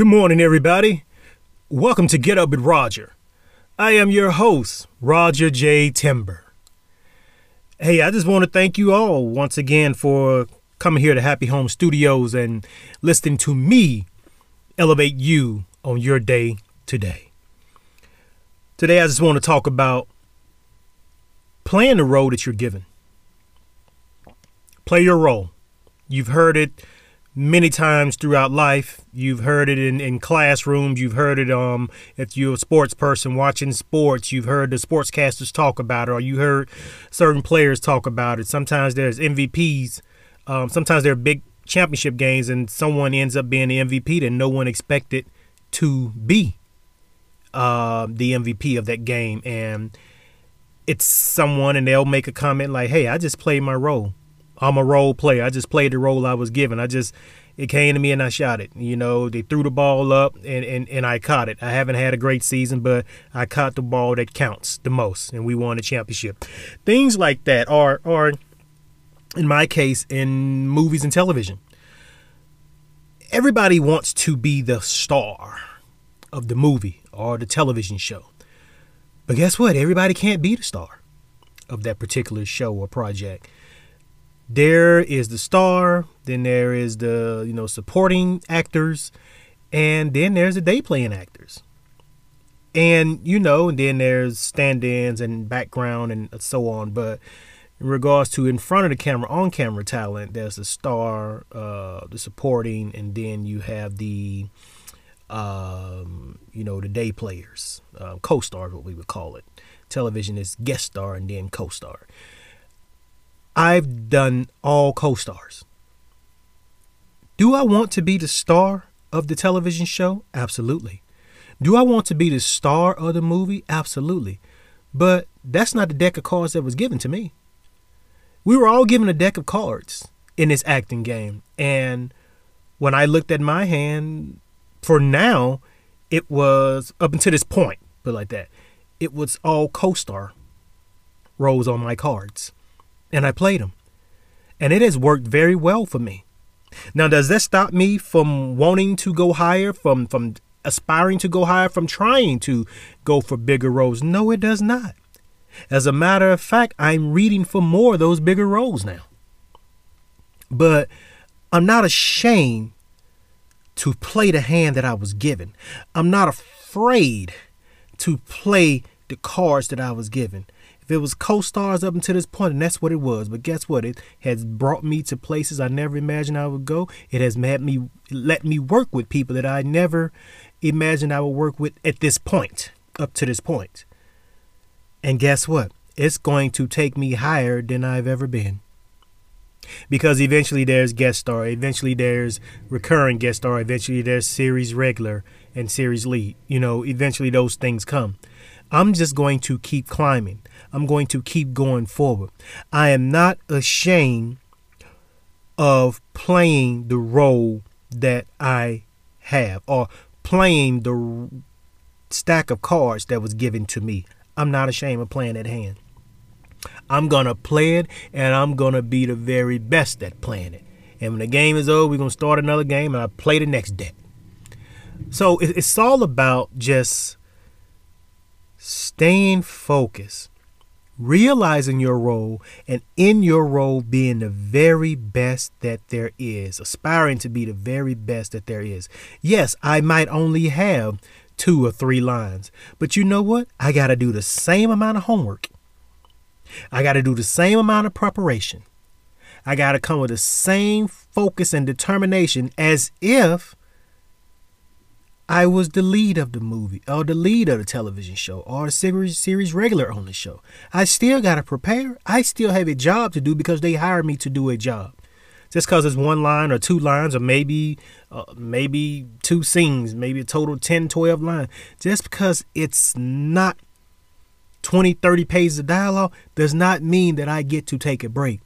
Good morning, everybody. Welcome to Get Up with Roger. I am your host, Roger J. Timber. Hey, I just want to thank you all once again for coming here to Happy Home Studios and listening to me elevate you on your day today. Today, I just want to talk about playing the role that you're given. Play your role. You've heard it many times throughout life. You've heard it in, in classrooms. You've heard it um if you're a sports person watching sports. You've heard the sportscasters talk about it, or you heard certain players talk about it. Sometimes there's MVPs. Um, sometimes there are big championship games, and someone ends up being the MVP that no one expected to be uh, the MVP of that game, and it's someone, and they'll make a comment like, "Hey, I just played my role." I'm a role player. I just played the role I was given. I just it came to me and I shot it. You know, they threw the ball up and, and, and I caught it. I haven't had a great season, but I caught the ball that counts the most and we won the championship. Things like that are are in my case in movies and television. Everybody wants to be the star of the movie or the television show. But guess what? Everybody can't be the star of that particular show or project there is the star, then there is the you know supporting actors, and then there's the day playing actors. And you know, and then there's stand-ins and background and so on. But in regards to in front of the camera, on camera talent, there's the star, uh, the supporting, and then you have the um, you know, the day players, uh, co-star, what we would call it. Television is guest star and then co-star. I've done all co stars. Do I want to be the star of the television show? Absolutely. Do I want to be the star of the movie? Absolutely. But that's not the deck of cards that was given to me. We were all given a deck of cards in this acting game. And when I looked at my hand, for now, it was up until this point, but like that, it was all co star roles on my cards and I played them. And it has worked very well for me. Now, does that stop me from wanting to go higher, from from aspiring to go higher, from trying to go for bigger roles? No, it does not. As a matter of fact, I'm reading for more of those bigger roles now. But I'm not ashamed to play the hand that I was given. I'm not afraid to play the cards that I was given it was co-stars up until this point, and that's what it was. But guess what? It has brought me to places I never imagined I would go. It has made me let me work with people that I never imagined I would work with at this point, up to this point. And guess what? It's going to take me higher than I've ever been. Because eventually there's guest star, eventually there's recurring guest star, eventually there's series regular and series lead. You know, eventually those things come. I'm just going to keep climbing. I'm going to keep going forward. I am not ashamed of playing the role that I have or playing the stack of cards that was given to me. I'm not ashamed of playing that hand. I'm going to play it and I'm going to be the very best at playing it. And when the game is over, we're going to start another game and I play the next deck. So it's all about just staying focused realizing your role and in your role being the very best that there is, aspiring to be the very best that there is. Yes, I might only have two or three lines, but you know what? I got to do the same amount of homework. I got to do the same amount of preparation. I got to come with the same focus and determination as if I was the lead of the movie or the lead of the television show or the series, series regular on the show. I still got to prepare. I still have a job to do because they hired me to do a job. Just because it's one line or two lines or maybe uh, maybe two scenes, maybe a total 10, 12 lines. Just because it's not 20, 30 pages of dialogue does not mean that I get to take a break.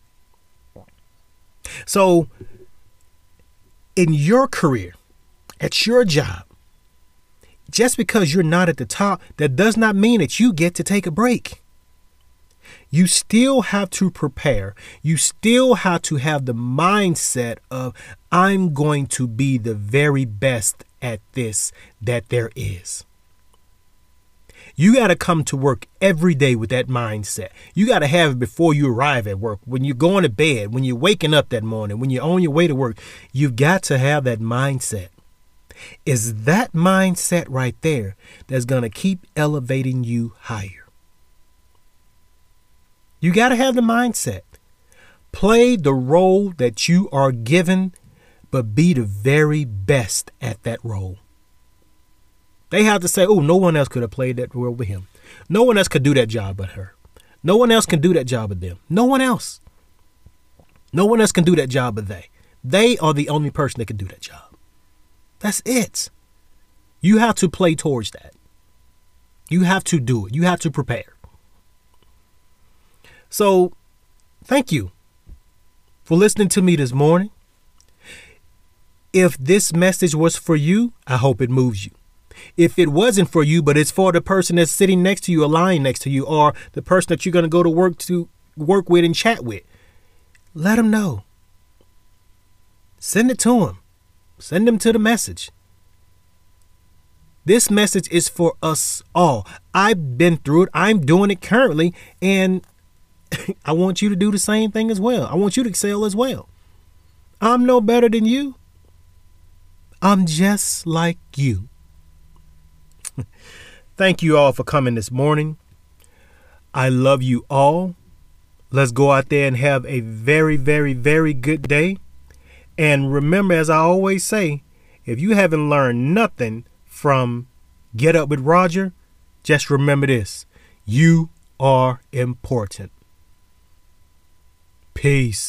So, in your career, at your job, just because you're not at the top, that does not mean that you get to take a break. You still have to prepare. You still have to have the mindset of, I'm going to be the very best at this that there is. You got to come to work every day with that mindset. You got to have it before you arrive at work, when you're going to bed, when you're waking up that morning, when you're on your way to work. You've got to have that mindset. Is that mindset right there that's going to keep elevating you higher? You got to have the mindset. Play the role that you are given, but be the very best at that role. They have to say, oh, no one else could have played that role with him. No one else could do that job but her. No one else can do that job but them. No one else. No one else can do that job but they. They are the only person that can do that job. That's it. You have to play towards that. You have to do it. You have to prepare. So, thank you for listening to me this morning. If this message was for you, I hope it moves you if it wasn't for you, but it's for the person that's sitting next to you or lying next to you or the person that you're going to go to work to work with and chat with, let them know. Send it to them. Send them to the message. This message is for us all. I've been through it. I'm doing it currently. And I want you to do the same thing as well. I want you to excel as well. I'm no better than you. I'm just like you. Thank you all for coming this morning. I love you all. Let's go out there and have a very, very, very good day. And remember, as I always say, if you haven't learned nothing from Get Up with Roger, just remember this you are important. Peace.